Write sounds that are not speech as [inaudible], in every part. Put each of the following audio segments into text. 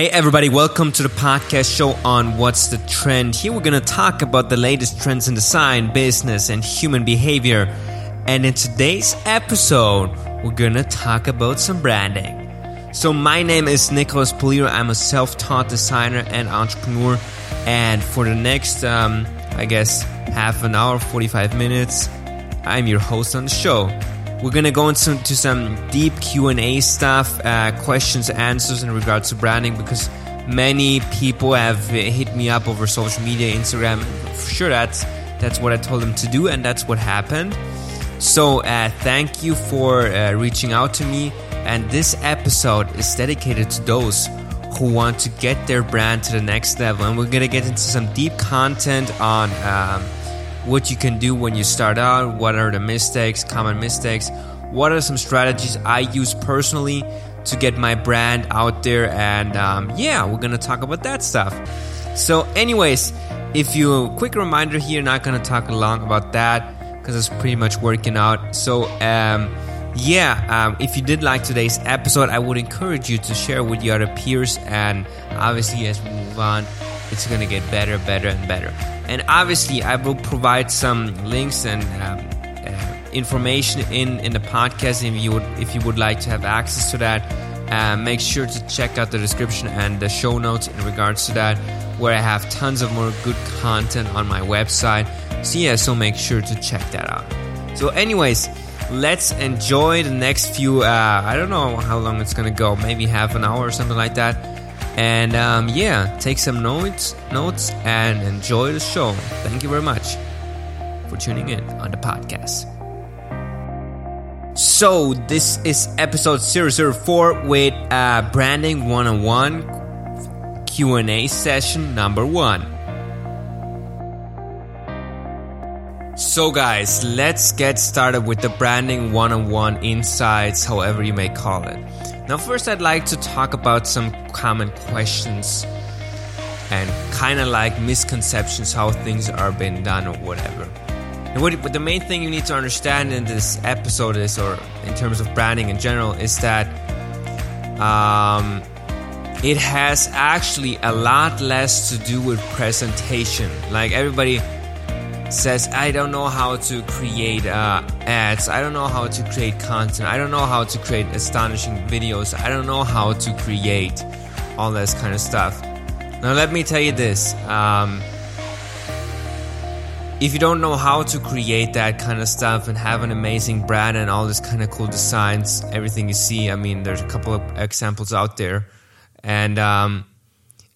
Hey, everybody, welcome to the podcast show on What's the Trend. Here we're going to talk about the latest trends in design, business, and human behavior. And in today's episode, we're going to talk about some branding. So, my name is Nicholas Poliro. I'm a self taught designer and entrepreneur. And for the next, um, I guess, half an hour, 45 minutes, I'm your host on the show. We're gonna go into, into some deep Q and A stuff, uh, questions, answers in regards to branding because many people have hit me up over social media, Instagram. Sure, that's that's what I told them to do, and that's what happened. So, uh, thank you for uh, reaching out to me. And this episode is dedicated to those who want to get their brand to the next level. And we're gonna get into some deep content on. Um, what you can do when you start out, what are the mistakes, common mistakes, what are some strategies I use personally to get my brand out there, and um, yeah, we're gonna talk about that stuff. So, anyways, if you quick reminder here, not gonna talk long about that because it's pretty much working out. So, um, yeah, um, if you did like today's episode, I would encourage you to share with your other peers, and obviously, as we move on, it's gonna get better, better, and better. And obviously, I will provide some links and um, uh, information in, in the podcast if you would if you would like to have access to that. Uh, make sure to check out the description and the show notes in regards to that, where I have tons of more good content on my website. So yeah, so make sure to check that out. So, anyways, let's enjoy the next few. Uh, I don't know how long it's gonna go, maybe half an hour or something like that and um, yeah, take some notes, notes, and enjoy the show. Thank you very much for tuning in on the podcast. So this is episode 004 with uh, branding 101 Q&A session number 1. So guys, let's get started with the branding 101 insights, however you may call it. Now, first, I'd like to talk about some common questions and kind of like misconceptions, how things are being done or whatever. And what, what the main thing you need to understand in this episode is, or in terms of branding in general, is that um, it has actually a lot less to do with presentation. Like everybody says, I don't know how to create uh, ads, I don't know how to create content, I don't know how to create astonishing videos, I don't know how to create all this kind of stuff. Now, let me tell you this. Um, if you don't know how to create that kind of stuff and have an amazing brand and all this kind of cool designs, everything you see, I mean, there's a couple of examples out there. And um,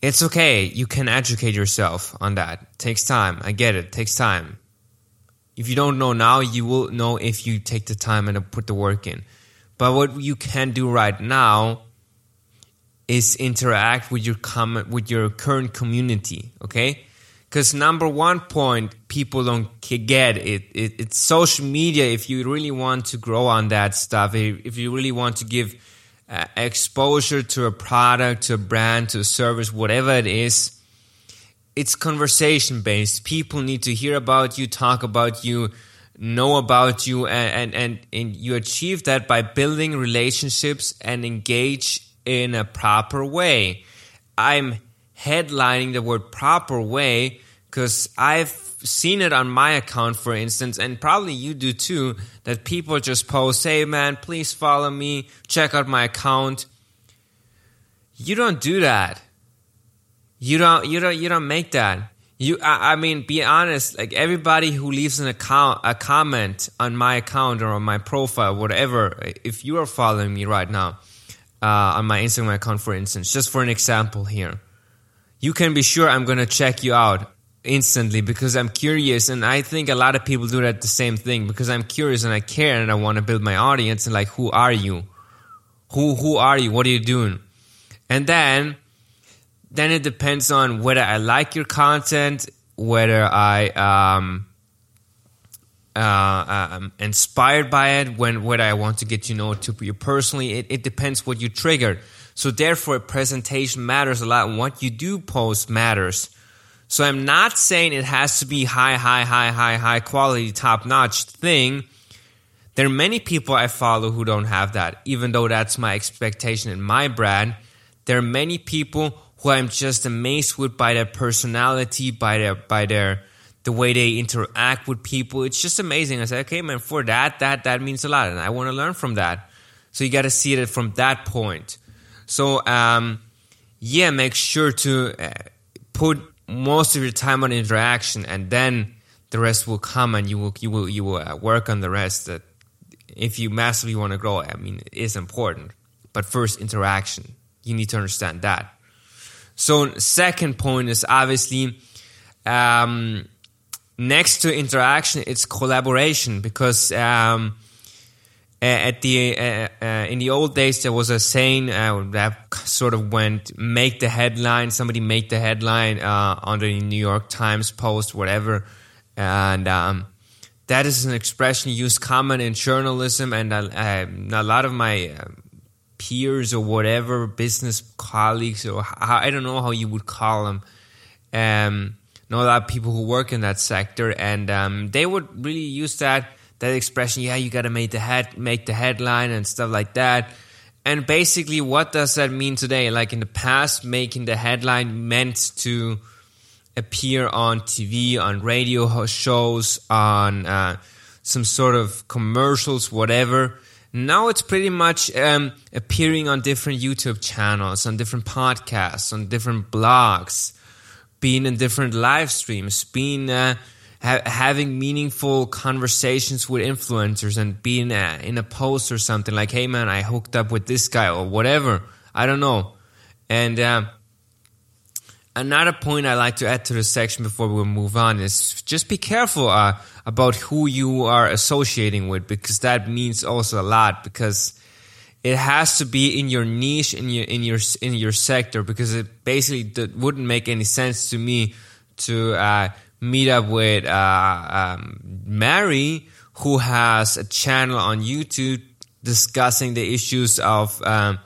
it's okay. You can educate yourself on that. It takes time. I get it. it. Takes time. If you don't know now, you will know if you take the time and put the work in. But what you can do right now is interact with your com- with your current community, okay? Because number one point people don't get it, it, it's social media. If you really want to grow on that stuff, if you really want to give uh, exposure to a product, to a brand, to a service, whatever it is, it's conversation based. People need to hear about you, talk about you, know about you, and, and, and, and you achieve that by building relationships and engage in a proper way. I'm headlining the word proper way because I've seen it on my account, for instance, and probably you do too, that people just post, hey man, please follow me, check out my account. You don't do that. You don't you don't you don't make that. You I, I mean be honest, like everybody who leaves an account a comment on my account or on my profile, whatever, if you are following me right now, uh, on my Instagram account, for instance, just for an example here, you can be sure I'm gonna check you out instantly because I'm curious and I think a lot of people do that the same thing because I'm curious and I care and I want to build my audience and like who are you? Who who are you? What are you doing? And then then it depends on whether I like your content, whether I um uh, um, inspired by it, when whether I want to get to know to you personally, it, it depends what you trigger. So therefore, presentation matters a lot. What you do post matters. So I'm not saying it has to be high, high, high, high, high quality, top notch thing. There are many people I follow who don't have that, even though that's my expectation in my brand. there are many people who I'm just amazed with by their personality, by their by their the way they interact with people. It's just amazing. I say, okay, man, for that, that that means a lot, and I want to learn from that. So you got to see it from that point. So um, yeah, make sure to uh, put most of your time on interaction, and then the rest will come, and you will you will you will uh, work on the rest. That if you massively want to grow, I mean, it is important. But first, interaction. You need to understand that. So, second point is obviously um, next to interaction, it's collaboration because um, at the uh, uh, in the old days there was a saying uh, that sort of went make the headline. Somebody make the headline uh, on the New York Times post, whatever, and um, that is an expression used common in journalism, and a lot of my peers or whatever, business colleagues, or I don't know how you would call them. Um, know a lot of people who work in that sector, and um, they would really use that that expression. Yeah, you got to make the head make the headline and stuff like that. And basically, what does that mean today? Like in the past, making the headline meant to appear on TV, on radio shows, on uh, some sort of commercials, whatever. Now it's pretty much um, appearing on different YouTube channels, on different podcasts, on different blogs, being in different live streams, being uh, ha- having meaningful conversations with influencers, and being uh, in a post or something like, "Hey man, I hooked up with this guy" or whatever. I don't know. And uh, another point I like to add to the section before we move on is just be careful uh, about who you are associating with because that means also a lot because it has to be in your niche in your in your in your sector because it basically wouldn't make any sense to me to uh, meet up with uh, um, Mary who has a channel on YouTube discussing the issues of um,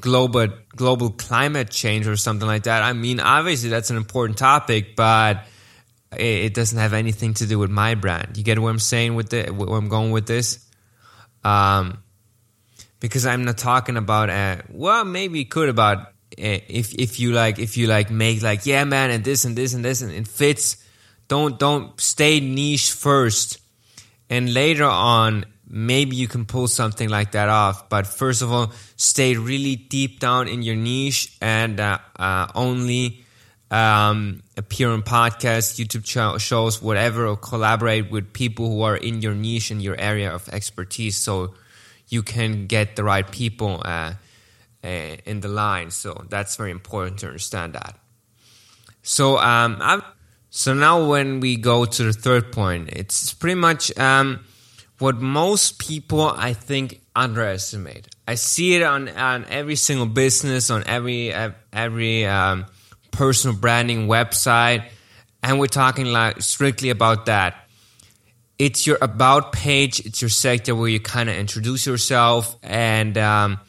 global global climate change or something like that. I mean, obviously that's an important topic, but it, doesn't have anything to do with my brand. You get what I'm saying with the where I'm going with this? Um, because I'm not talking about uh, well, maybe could about uh, if if you like if you like make like yeah man and this and this and this and it fits. Don't don't stay niche first, and later on maybe you can pull something like that off. But first of all, stay really deep down in your niche and uh, uh, only um, appear on podcasts, YouTube ch- shows, whatever, or collaborate with people who are in your niche and your area of expertise, so you can get the right people uh, in the line. So that's very important to understand that. So um, so now when we go to the third point, it's pretty much um, what most people I think underestimate. I see it on on every single business, on every every um, personal branding website, and we're talking like strictly about that. It's your about page. It's your sector where you kind of introduce yourself, and um,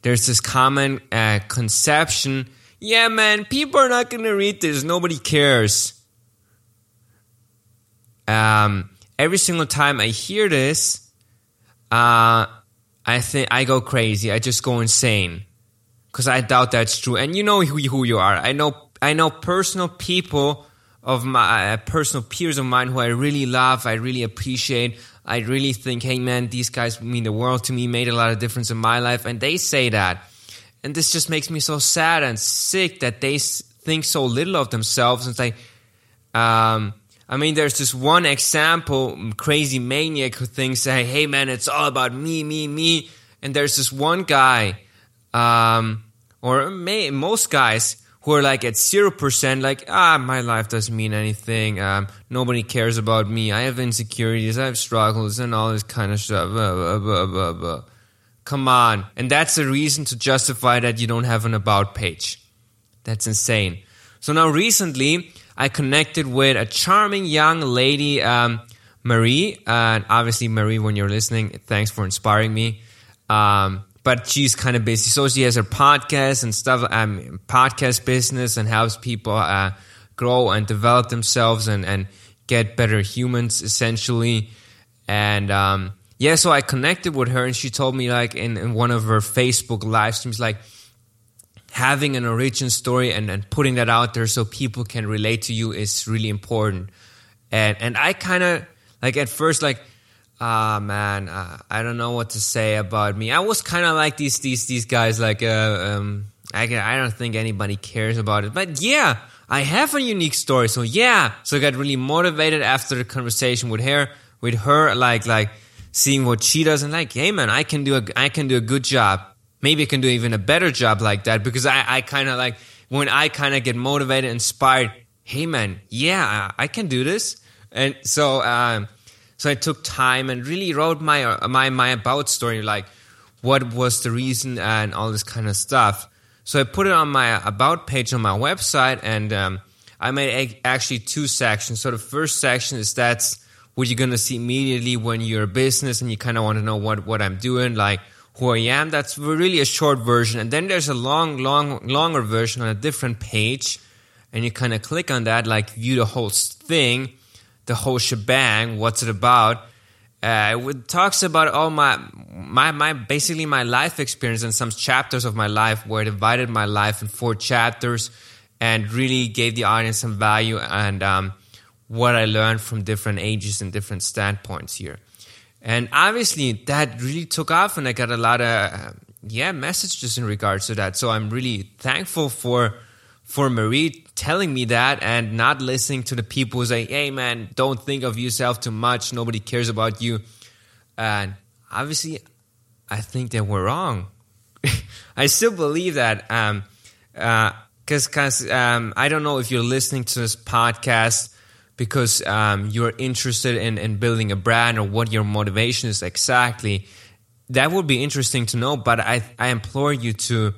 there's this common uh, conception. Yeah, man, people are not going to read this. Nobody cares. Um, every single time I hear this, uh, I think I go crazy. I just go insane because I doubt that's true. And you know who, you are. I know I know personal people of my uh, personal peers of mine who I really love. I really appreciate. I really think, hey man, these guys mean the world to me. Made a lot of difference in my life, and they say that. And this just makes me so sad and sick that they think so little of themselves. And it's like, um, I mean, there's this one example, crazy maniac who thinks, hey, man, it's all about me, me, me. And there's this one guy, um, or may, most guys who are like at 0%, like, ah, my life doesn't mean anything. Um, nobody cares about me. I have insecurities. I have struggles and all this kind of stuff. Blah, blah, blah, Come on. And that's a reason to justify that you don't have an about page. That's insane. So now recently, I connected with a charming young lady, um, Marie. And obviously, Marie, when you're listening, thanks for inspiring me. Um, but she's kind of busy. So she has her podcast and stuff, um, podcast business and helps people uh, grow and develop themselves and, and get better humans, essentially. And um, yeah, so I connected with her and she told me, like, in, in one of her Facebook live streams, like, having an origin story and, and putting that out there so people can relate to you is really important. And and I kind of like at first like ah uh, man uh, I don't know what to say about me. I was kind of like these these these guys like uh, um I I don't think anybody cares about it. But yeah, I have a unique story. So yeah, so I got really motivated after the conversation with her with her like like seeing what she does and like hey man, I can do a I can do a good job maybe I can do even a better job like that because I, I kind of like when I kind of get motivated, inspired. Hey man, yeah, I, can do this, and so um, so I took time and really wrote my my my about story, like what was the reason and all this kind of stuff. So I put it on my about page on my website, and um, I made actually two sections. So the first section is that's what you're gonna see immediately when you're a business and you kind of want to know what what I'm doing, like who I am. That's really a short version. And then there's a long, long, longer version on a different page. And you kind of click on that, like view the whole thing, the whole shebang. What's it about? Uh, it talks about all my, my, my, basically my life experience and some chapters of my life where I divided my life in four chapters and really gave the audience some value and um, what I learned from different ages and different standpoints here. And obviously, that really took off, and I got a lot of uh, yeah messages in regards to that. So I'm really thankful for for Marie telling me that and not listening to the people who say, "Hey, man, don't think of yourself too much. Nobody cares about you." And obviously, I think that we're wrong. [laughs] I still believe that. Um, uh, because cause, um, I don't know if you're listening to this podcast because um, you're interested in, in building a brand or what your motivation is exactly, that would be interesting to know. But I, I implore you to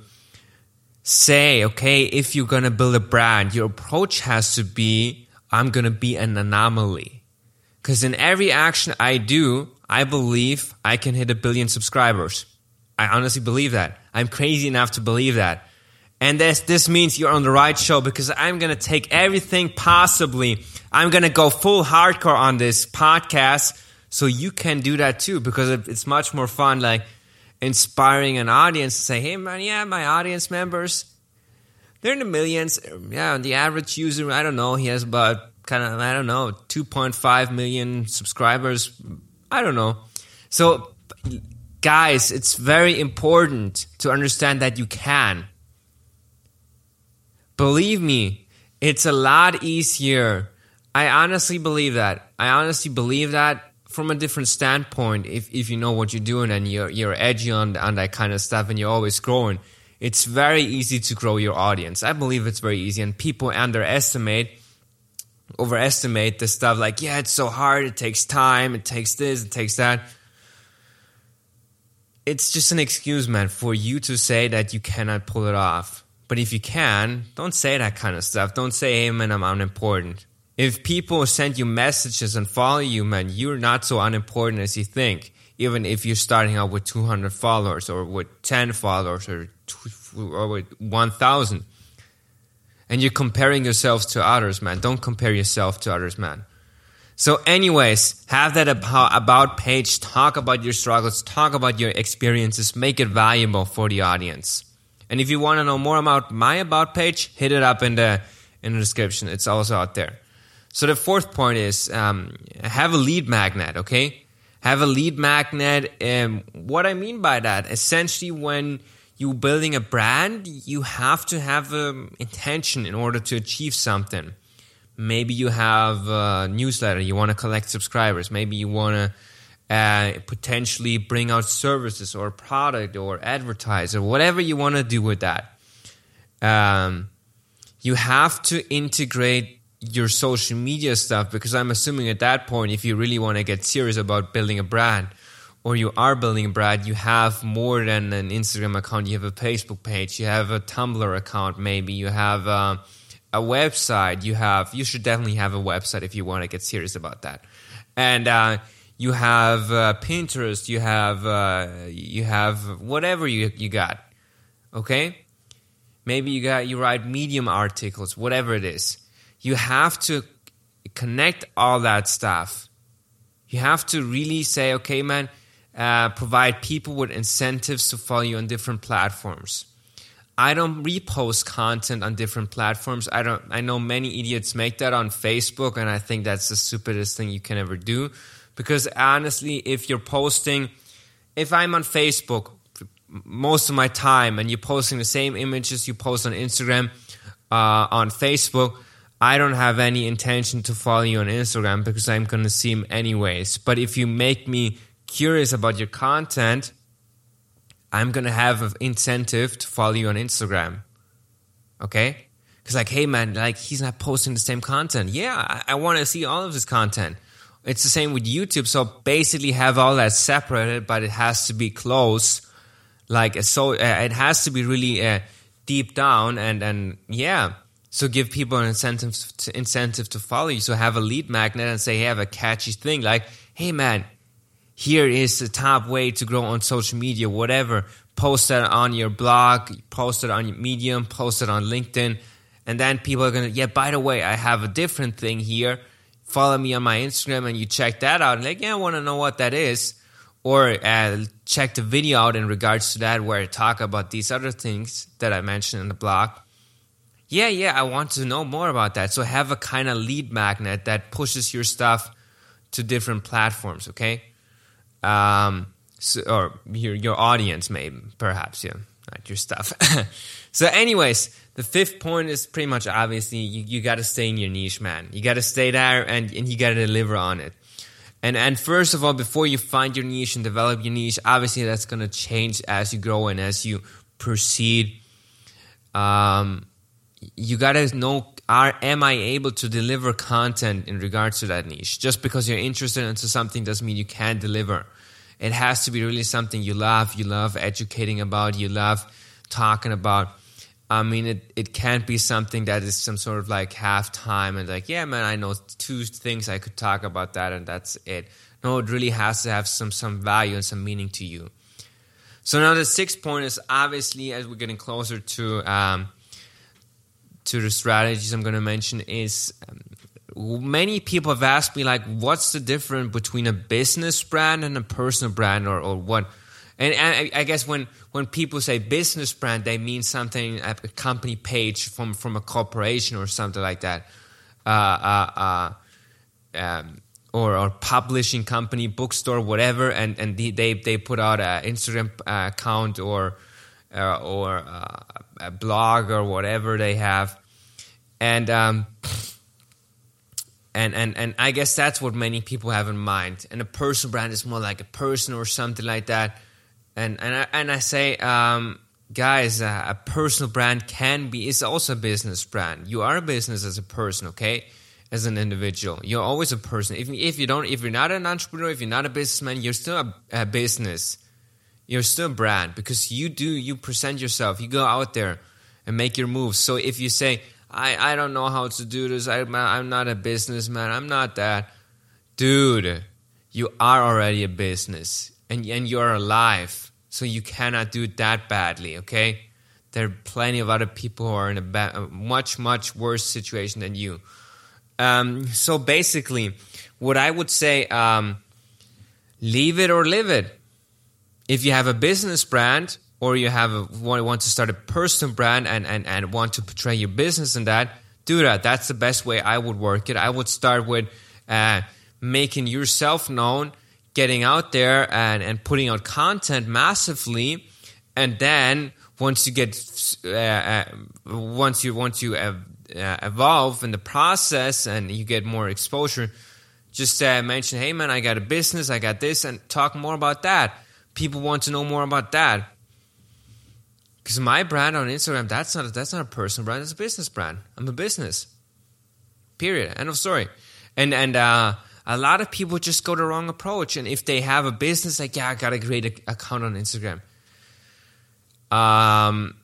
say, okay, if you're going to build a brand, your approach has to be, I'm going to be an anomaly. Because in every action I do, I believe I can hit a billion subscribers. I honestly believe that. I'm crazy enough to believe that. And this, this means you're on the right show because I'm going to take everything possibly. I'm going to go full hardcore on this podcast so you can do that too because it's much more fun, like inspiring an audience to say, hey, man, yeah, my audience members, they're in the millions. Yeah, the average user, I don't know, he has about kind of, I don't know, 2.5 million subscribers. I don't know. So, guys, it's very important to understand that you can Believe me, it's a lot easier. I honestly believe that. I honestly believe that from a different standpoint. If if you know what you're doing and you're you're edgy on on that kind of stuff and you're always growing, it's very easy to grow your audience. I believe it's very easy, and people underestimate, overestimate the stuff. Like, yeah, it's so hard. It takes time. It takes this. It takes that. It's just an excuse, man, for you to say that you cannot pull it off but if you can, don't say that kind of stuff. Don't say, hey, man, I'm unimportant. If people send you messages and follow you, man, you're not so unimportant as you think. Even if you're starting out with 200 followers or with 10 followers or, or with 1,000. And you're comparing yourselves to others, man. Don't compare yourself to others, man. So, anyways, have that about page. Talk about your struggles. Talk about your experiences. Make it valuable for the audience. And if you want to know more about my about page, hit it up in the in the description. It's also out there. So the fourth point is um, have a lead magnet. Okay, have a lead magnet. And what I mean by that, essentially, when you're building a brand, you have to have an intention in order to achieve something. Maybe you have a newsletter. You want to collect subscribers. Maybe you want to uh, potentially bring out services or product or advertise or whatever you want to do with that. Um, you have to integrate your social media stuff because I'm assuming at that point, if you really want to get serious about building a brand or you are building a brand, you have more than an Instagram account. You have a Facebook page, you have a Tumblr account, maybe you have uh, a website. You have you should definitely have a website if you want to get serious about that. And uh, you have uh, Pinterest, you have uh, you have whatever you you got. Okay? Maybe you got you write medium articles, whatever it is. You have to connect all that stuff. You have to really say, okay, man, uh, provide people with incentives to follow you on different platforms. I don't repost content on different platforms. I don't. I know many idiots make that on Facebook, and I think that's the stupidest thing you can ever do. Because honestly, if you're posting, if I'm on Facebook most of my time, and you're posting the same images you post on Instagram, uh, on Facebook, I don't have any intention to follow you on Instagram because I'm going to see them anyways. But if you make me curious about your content, I'm going to have an incentive to follow you on Instagram. Okay? Because, like, hey, man, like, he's not posting the same content. Yeah, I, I want to see all of his content. It's the same with YouTube. So basically, have all that separated, but it has to be close. Like, so uh, it has to be really uh, deep down. And, and yeah, so give people an incentive to, incentive to follow you. So have a lead magnet and say, hey, have a catchy thing like, hey man, here is the top way to grow on social media, whatever. Post that on your blog, post it on your Medium, post it on LinkedIn. And then people are to, yeah, by the way, I have a different thing here. Follow me on my Instagram and you check that out. And like, yeah, I want to know what that is. Or uh, check the video out in regards to that where I talk about these other things that I mentioned in the blog yeah, yeah, I want to know more about that. So have a kind of lead magnet that pushes your stuff to different platforms, okay? Um, so, or your your audience, maybe, perhaps, yeah, not your stuff. [laughs] so, anyways, the fifth point is pretty much obviously you, you got to stay in your niche, man. You got to stay there and, and you got to deliver on it. And and first of all, before you find your niche and develop your niche, obviously that's gonna change as you grow and as you proceed. Um, you gotta know are am I able to deliver content in regards to that niche? Just because you're interested into something doesn't mean you can't deliver. It has to be really something you love, you love educating about, you love talking about. I mean, it, it can't be something that is some sort of like half time and like, yeah, man, I know two things I could talk about that and that's it. No, it really has to have some some value and some meaning to you. So now the sixth point is obviously as we're getting closer to um, to the strategies I'm going to mention is um, many people have asked me like, what's the difference between a business brand and a personal brand, or, or what? And, I, I guess when when people say business brand, they mean something a company page from from a corporation or something like that, uh, uh, uh, um, or or publishing company, bookstore, whatever, and and they they put out an Instagram uh, account or uh, or uh, a blog or whatever they have, and um, and and and I guess that's what many people have in mind. And a personal brand is more like a person or something like that. And and I, and I say, um, guys, uh, a personal brand can be is also a business brand. You are a business as a person, okay? As an individual, you're always a person. If if you don't, if you're not an entrepreneur, if you're not a businessman, you're still a, a business you're still a brand because you do you present yourself you go out there and make your moves so if you say i i don't know how to do this. I, i'm not a businessman. I'm not that. Dude you are already a business and and you're alive so you cannot do it that badly okay? There are plenty of other people who are in a, ba- a much much worse situation than you. Um, so basically what i would say um, leave it or live it. If you have a business brand or you have a, want to start a personal brand and, and, and want to portray your business in that, do that. That's the best way I would work it. I would start with uh, making yourself known, getting out there and, and putting out content massively. And then once you get, uh, uh, once you, once you uh, evolve in the process and you get more exposure, just uh, mention, hey man, I got a business, I got this, and talk more about that people want to know more about that. Because my brand on Instagram, that's not that's not a personal brand, it's a business brand. I'm a business. Period. End of story. And and uh, a lot of people just go the wrong approach. And if they have a business, like yeah, I got to create a great account on Instagram. Um,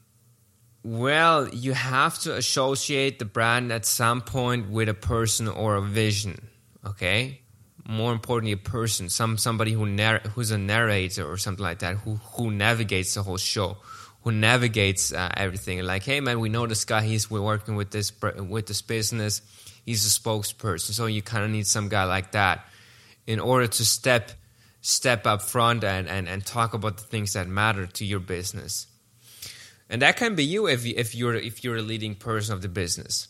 well, you have to associate the brand at some point with a person or a vision. Okay, more importantly, a person, some somebody who narr- who's a narrator or something like that, who who navigates the whole show, who navigates uh, everything. Like, hey man, we know this guy. He's we're working with this with this business. He's a spokesperson, so you kind of need some guy like that in order to step step up front and, and and talk about the things that matter to your business. and that can be you if you, if you're if you're a leading person of the business.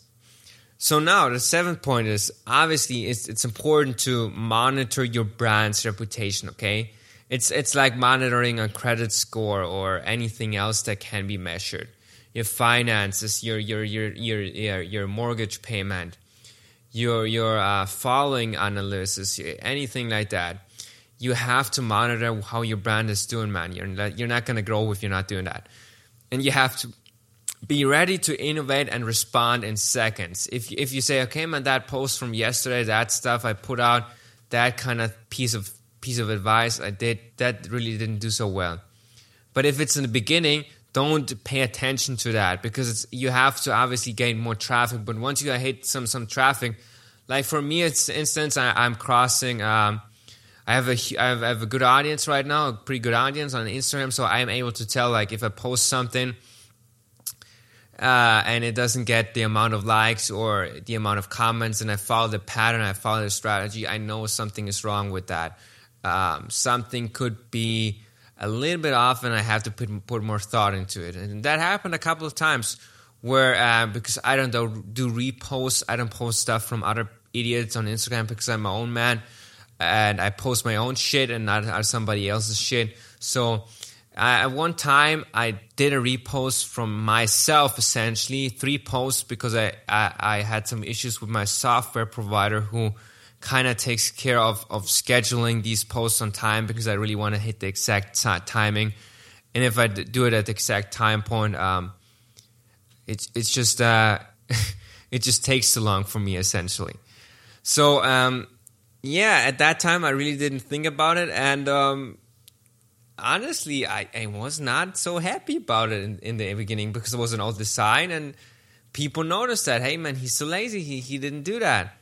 So now the seventh point is obviously it's it's important to monitor your brand's reputation. Okay, it's it's like monitoring a credit score or anything else that can be measured. Your finances, your your your your your, your mortgage payment, your your uh, following analysis, anything like that. You have to monitor how your brand is doing, man. You're not, you're not going to grow if you're not doing that, and you have to be ready to innovate and respond in seconds. If if you say, okay, man, that post from yesterday, that stuff I put out, that kind of piece of piece of advice I did, that really didn't do so well. But if it's in the beginning, don't pay attention to that because you have to obviously gain more traffic. But once you hit some some traffic, like for me, it's instance I, am crossing. Um, I have a I have, I have a good audience right now, a pretty good audience on Instagram, so I am able to tell like if I post something uh, and it doesn't get the amount of likes or the amount of comments, and I follow the pattern, I follow the strategy, I know something is wrong with that. Um, something could be a little bit off, and I have to put put more thought into it. And that happened a couple of times where uh, because I don't do, do reposts, I don't post stuff from other idiots on Instagram because I'm my own man, and I post my own shit and not somebody else's shit. So uh, at one time, I did a repost from myself, essentially three posts because I, I, I had some issues with my software provider who kind of takes care of of scheduling these posts on time because I really want to hit the exact t- timing, and if I d- do it at the exact time point, um, it's it's just uh, [laughs] it just takes too long for me essentially. So um, yeah, at that time I really didn't think about it, and um, honestly, I, I was not so happy about it in, in, the beginning because it was an old design and people noticed that, hey man, he's so lazy, he, he didn't do that.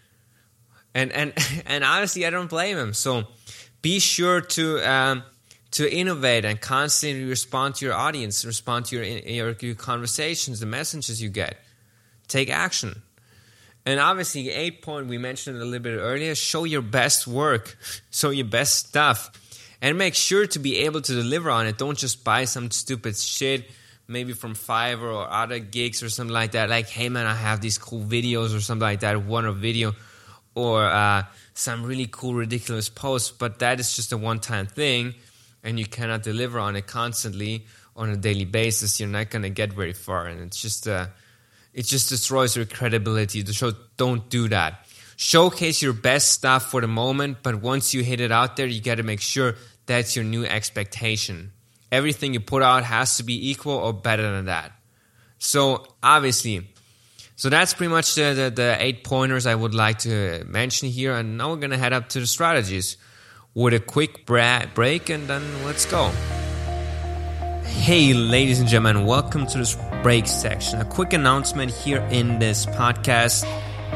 And, and, [laughs] and honestly, I don't blame him. So be sure to, um, to innovate and constantly respond to your audience, respond to your, your, your conversations, the messages you get. Take action. And obviously, eight point we mentioned a little bit earlier. Show your best work, [laughs] show your best stuff and make sure to be able to deliver on it. Don't just buy some stupid shit, maybe from Fiverr or other gigs or something like that. Like, hey man, I have these cool videos or something like that. One a video or uh, some really cool, ridiculous posts, but that is just a one time thing and you cannot deliver on it constantly on a daily basis. You're not going to get very far. And it's just, uh, it just destroys your credibility. The show, don't do that showcase your best stuff for the moment, but once you hit it out there, you got to make sure that's your new expectation. Everything you put out has to be equal or better than that. So, obviously, so that's pretty much the, the, the eight pointers I would like to mention here. And now we're going to head up to the strategies with a quick bra- break and then let's go. Hey, ladies and gentlemen, welcome to this break section. A quick announcement here in this podcast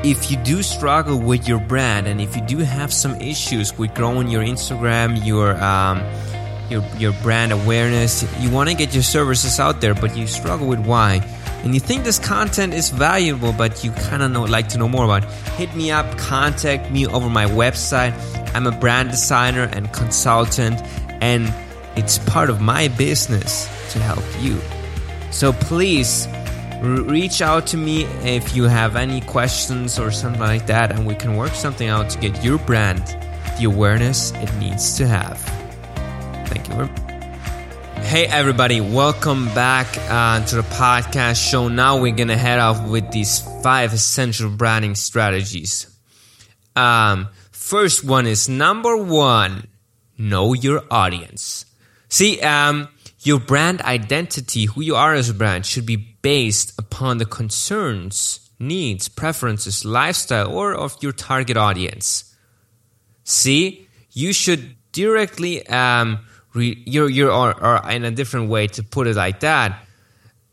if you do struggle with your brand and if you do have some issues with growing your Instagram, your um, your your brand awareness, you want to get your services out there, but you struggle with why, and you think this content is valuable, but you kind of like to know more about, It. hit me up, contact me over my website. I'm a brand designer and consultant, and it's part of my business to help you. So please reach out to me if you have any questions or something like that, and we can work something out to get your brand the awareness it needs to have. Thank you. Hey, everybody, welcome back uh, to the podcast show. Now we're going to head off with these five essential branding strategies. Um, first one is number one know your audience. See, um, your brand identity, who you are as a brand, should be based upon the concerns, needs, preferences, lifestyle, or of your target audience. See, you should directly, um, re- you're, you're or, or, in a different way to put it like that.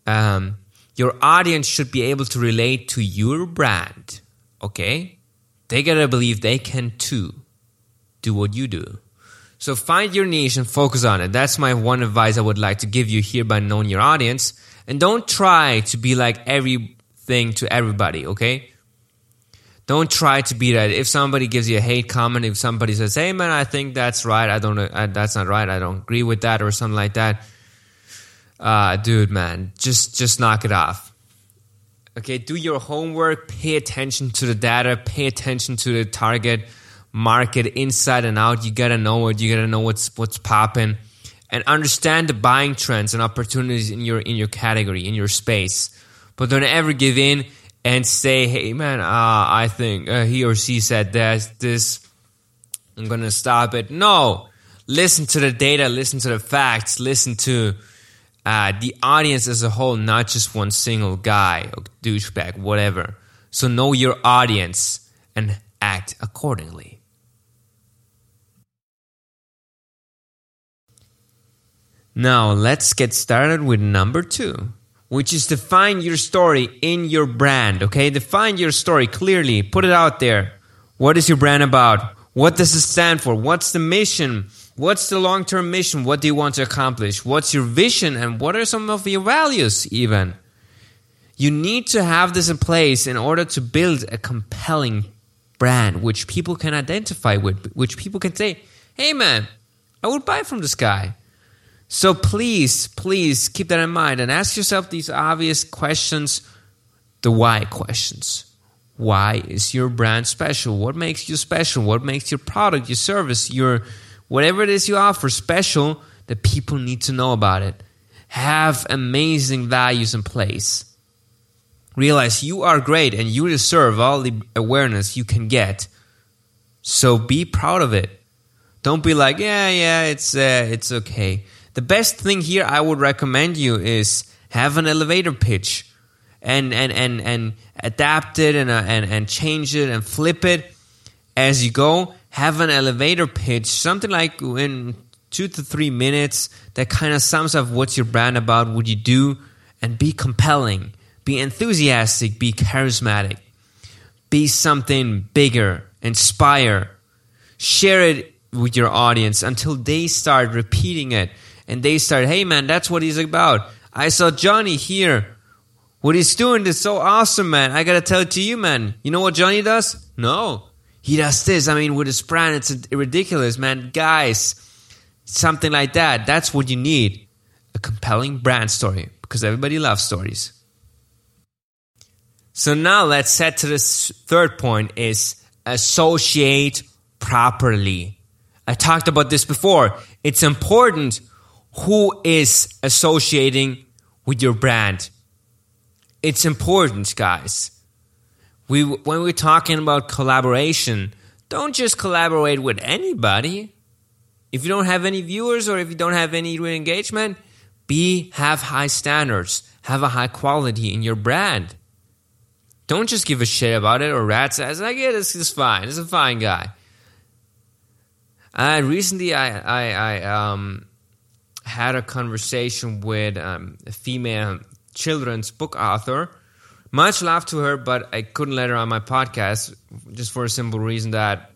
Um, your audience should be able to relate to your brand. Okay, they gotta believe they can too do what you do. So find your niche and focus on it. That's my one advice I would like to give you here by knowing your audience. And don't try to be like everything to everybody, okay? Don't try to be that. If somebody gives you a hate comment, if somebody says, "Hey man, I think that's right. I don't. Uh, that's not right. I don't agree with that," or something like that. uh, dude, man, just just knock it off. Okay, do your homework. Pay attention to the data. Pay attention to the target market inside and out. You gotta know it. You gotta know what's what's popping, and understand the buying trends and opportunities in your in your category in your space. But don't ever give in and say, "Hey, man, uh, I think uh, he or she said that this. I'm gonna stop it." No, listen to the data. Listen to the facts. Listen to uh, the audience as a whole, not just one single guy or douchebag, whatever. So know your audience and act accordingly. Now, let's get started with number two, which is define your story in your brand. Okay, define your story clearly, put it out there. What is your brand about? What does it stand for? What's the mission? What's the long term mission? What do you want to accomplish? What's your vision? And what are some of your values, even? You need to have this in place in order to build a compelling brand which people can identify with, which people can say, hey man, I would buy from this guy. So please, please keep that in mind and ask yourself these obvious questions the why questions. Why is your brand special? What makes you special? What makes your product, your service, your whatever it is you offer special that people need to know about it? Have amazing values in place. Realize you are great and you deserve all the awareness you can get. So be proud of it. Don't be like, yeah, yeah, it's uh, it's okay the best thing here I would recommend you is have an elevator pitch and and and and adapt it and uh, and and change it and flip it as you go. Have an elevator pitch, something like in two to three minutes that kind of sums up what's your brand about, what you do, and be compelling, be enthusiastic, be charismatic, be something bigger, inspire, share it with your audience until they start repeating it and they start, hey man, that's what he's about. I saw Johnny here. What he's doing is so awesome, man. I gotta tell it to you, man. You know what Johnny does? No. He does this. I mean, with his brand, it's ridiculous, man. Guys, something like that. That's what you need. A compelling brand story because everybody loves stories. So now let's set to this third point is associate properly. I talked about this before. It's important who is associating with your brand. It's important, guys. We when we're talking about collaboration, don't just collaborate with anybody. If you don't have any viewers or if you don't have any engagement, be have high standards, have a high quality in your brand. Don't just give a shit about it or rat says like yeah, this is fine. This is a fine guy. Uh, recently, I I, I um had a conversation with um, a female children's book author. Much love to her, but I couldn't let her on my podcast just for a simple reason that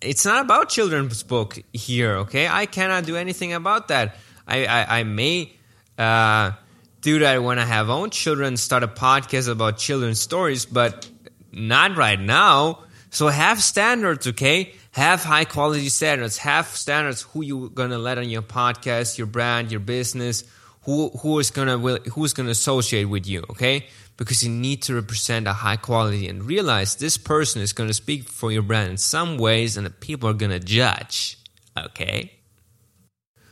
it's not about children's book here. Okay, I cannot do anything about that. I I, I may uh, do that when I have own children, start a podcast about children's stories, but not right now. So have standards, okay? Have high quality standards. Have standards who you're gonna let on your podcast your brand your business who who is gonna who's gonna associate with you okay? Because you need to represent a high quality and realize this person is gonna speak for your brand in some ways and the people are gonna judge okay?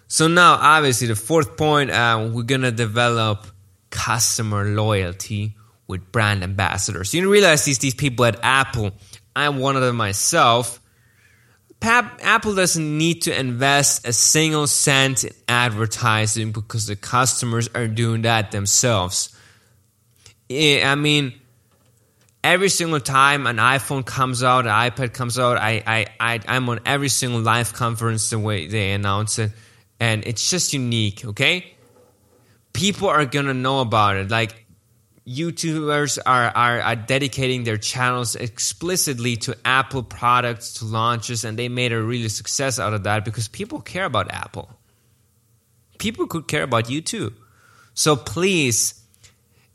So now obviously the fourth point uh, we're gonna develop customer loyalty with brand ambassadors. You realize these these people at apple i'm one of them myself Apple doesn't need to invest a single cent in advertising because the customers are doing that themselves. I mean, every single time an iPhone comes out, an iPad comes out, I, I, I, I'm on every single live conference the way they announce it, and it's just unique, okay? People are gonna know about it. Like, YouTubers are, are, are, dedicating their channels explicitly to Apple products, to launches, and they made a really success out of that because people care about Apple. People could care about you too. So please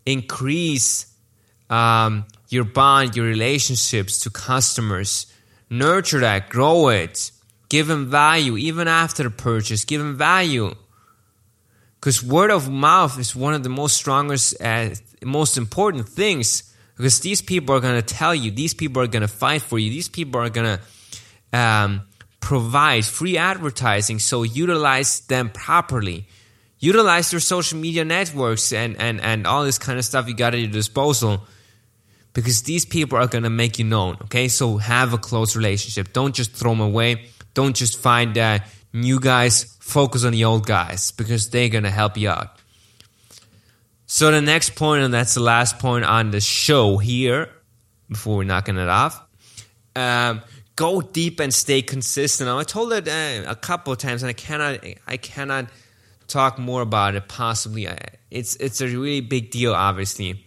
increase um, your bond, your relationships to customers. Nurture that, grow it, give them value even after the purchase, give them value Because word of mouth is one of the most strongest, uh, most important things. Because these people are going to tell you, these people are going to fight for you, these people are going to um, provide free advertising. So utilize them properly. Utilize their social media networks and, and, and all this kind of stuff you got at your disposal because these people are going to make you known. Okay, so have a close relationship. Don't just throw them away. Don't just find uh, new guys. Focus on the old guys because they're going to help you out. So the next point, and that's the last point on the show here, before we're knocking it off. Um, go deep and stay consistent. I told it uh, a couple of times, and I cannot, I cannot talk more about it. Possibly, it's it's a really big deal. Obviously,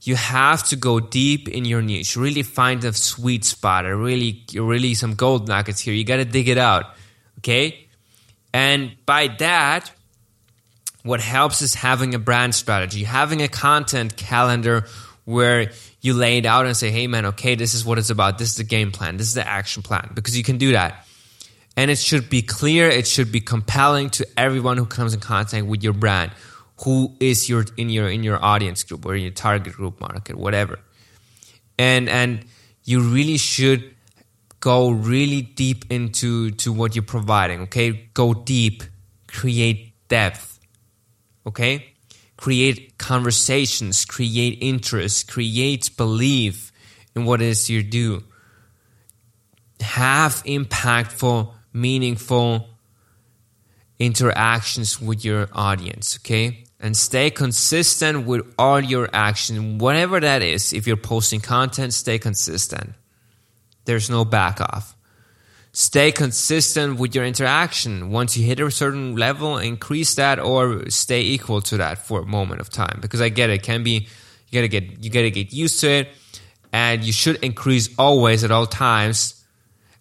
you have to go deep in your niche. Really find the sweet spot. Or really, really some gold nuggets here. You got to dig it out. Okay, and by that, what helps is having a brand strategy, having a content calendar where you lay it out and say, hey man, okay, this is what it's about. This is the game plan. This is the action plan. Because you can do that. And it should be clear, it should be compelling to everyone who comes in contact with your brand, who is your in your in your audience group or in your target group market, whatever. And and you really should go really deep into to what you're providing, okay? Go deep, create depth. Okay? Create conversations, create interest, create belief in what it is you do. Have impactful meaningful interactions with your audience, okay? And stay consistent with all your action, whatever that is. If you're posting content, stay consistent. There's no back off. Stay consistent with your interaction. Once you hit a certain level, increase that or stay equal to that for a moment of time. Because I get it, it can be you gotta get you gotta get used to it, and you should increase always at all times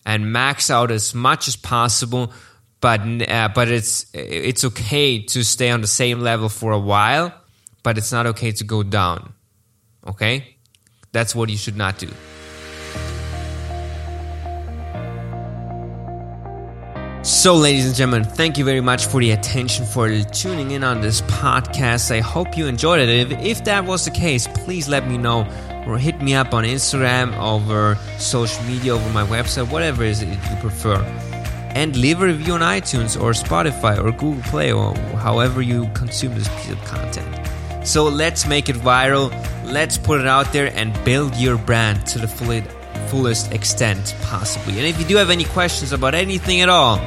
and max out as much as possible. But uh, but it's it's okay to stay on the same level for a while, but it's not okay to go down. Okay, that's what you should not do. So, ladies and gentlemen, thank you very much for the attention, for tuning in on this podcast. I hope you enjoyed it. If, if that was the case, please let me know or hit me up on Instagram, over social media, over my website, whatever it is you prefer. And leave a review on iTunes or Spotify or Google Play or however you consume this piece of content. So let's make it viral. Let's put it out there and build your brand to the fullest extent possibly. And if you do have any questions about anything at all,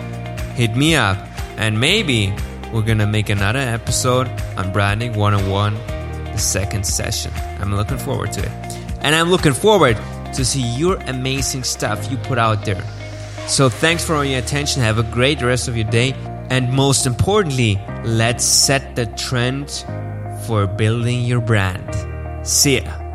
hit me up. And maybe we're to make another episode on Branding 101, the second session. I'm looking forward to it. And I'm looking forward to see your amazing stuff you put out there. So thanks for all your attention. Have a great rest of your day. And most importantly, let's set the trend for building your brand. See ya.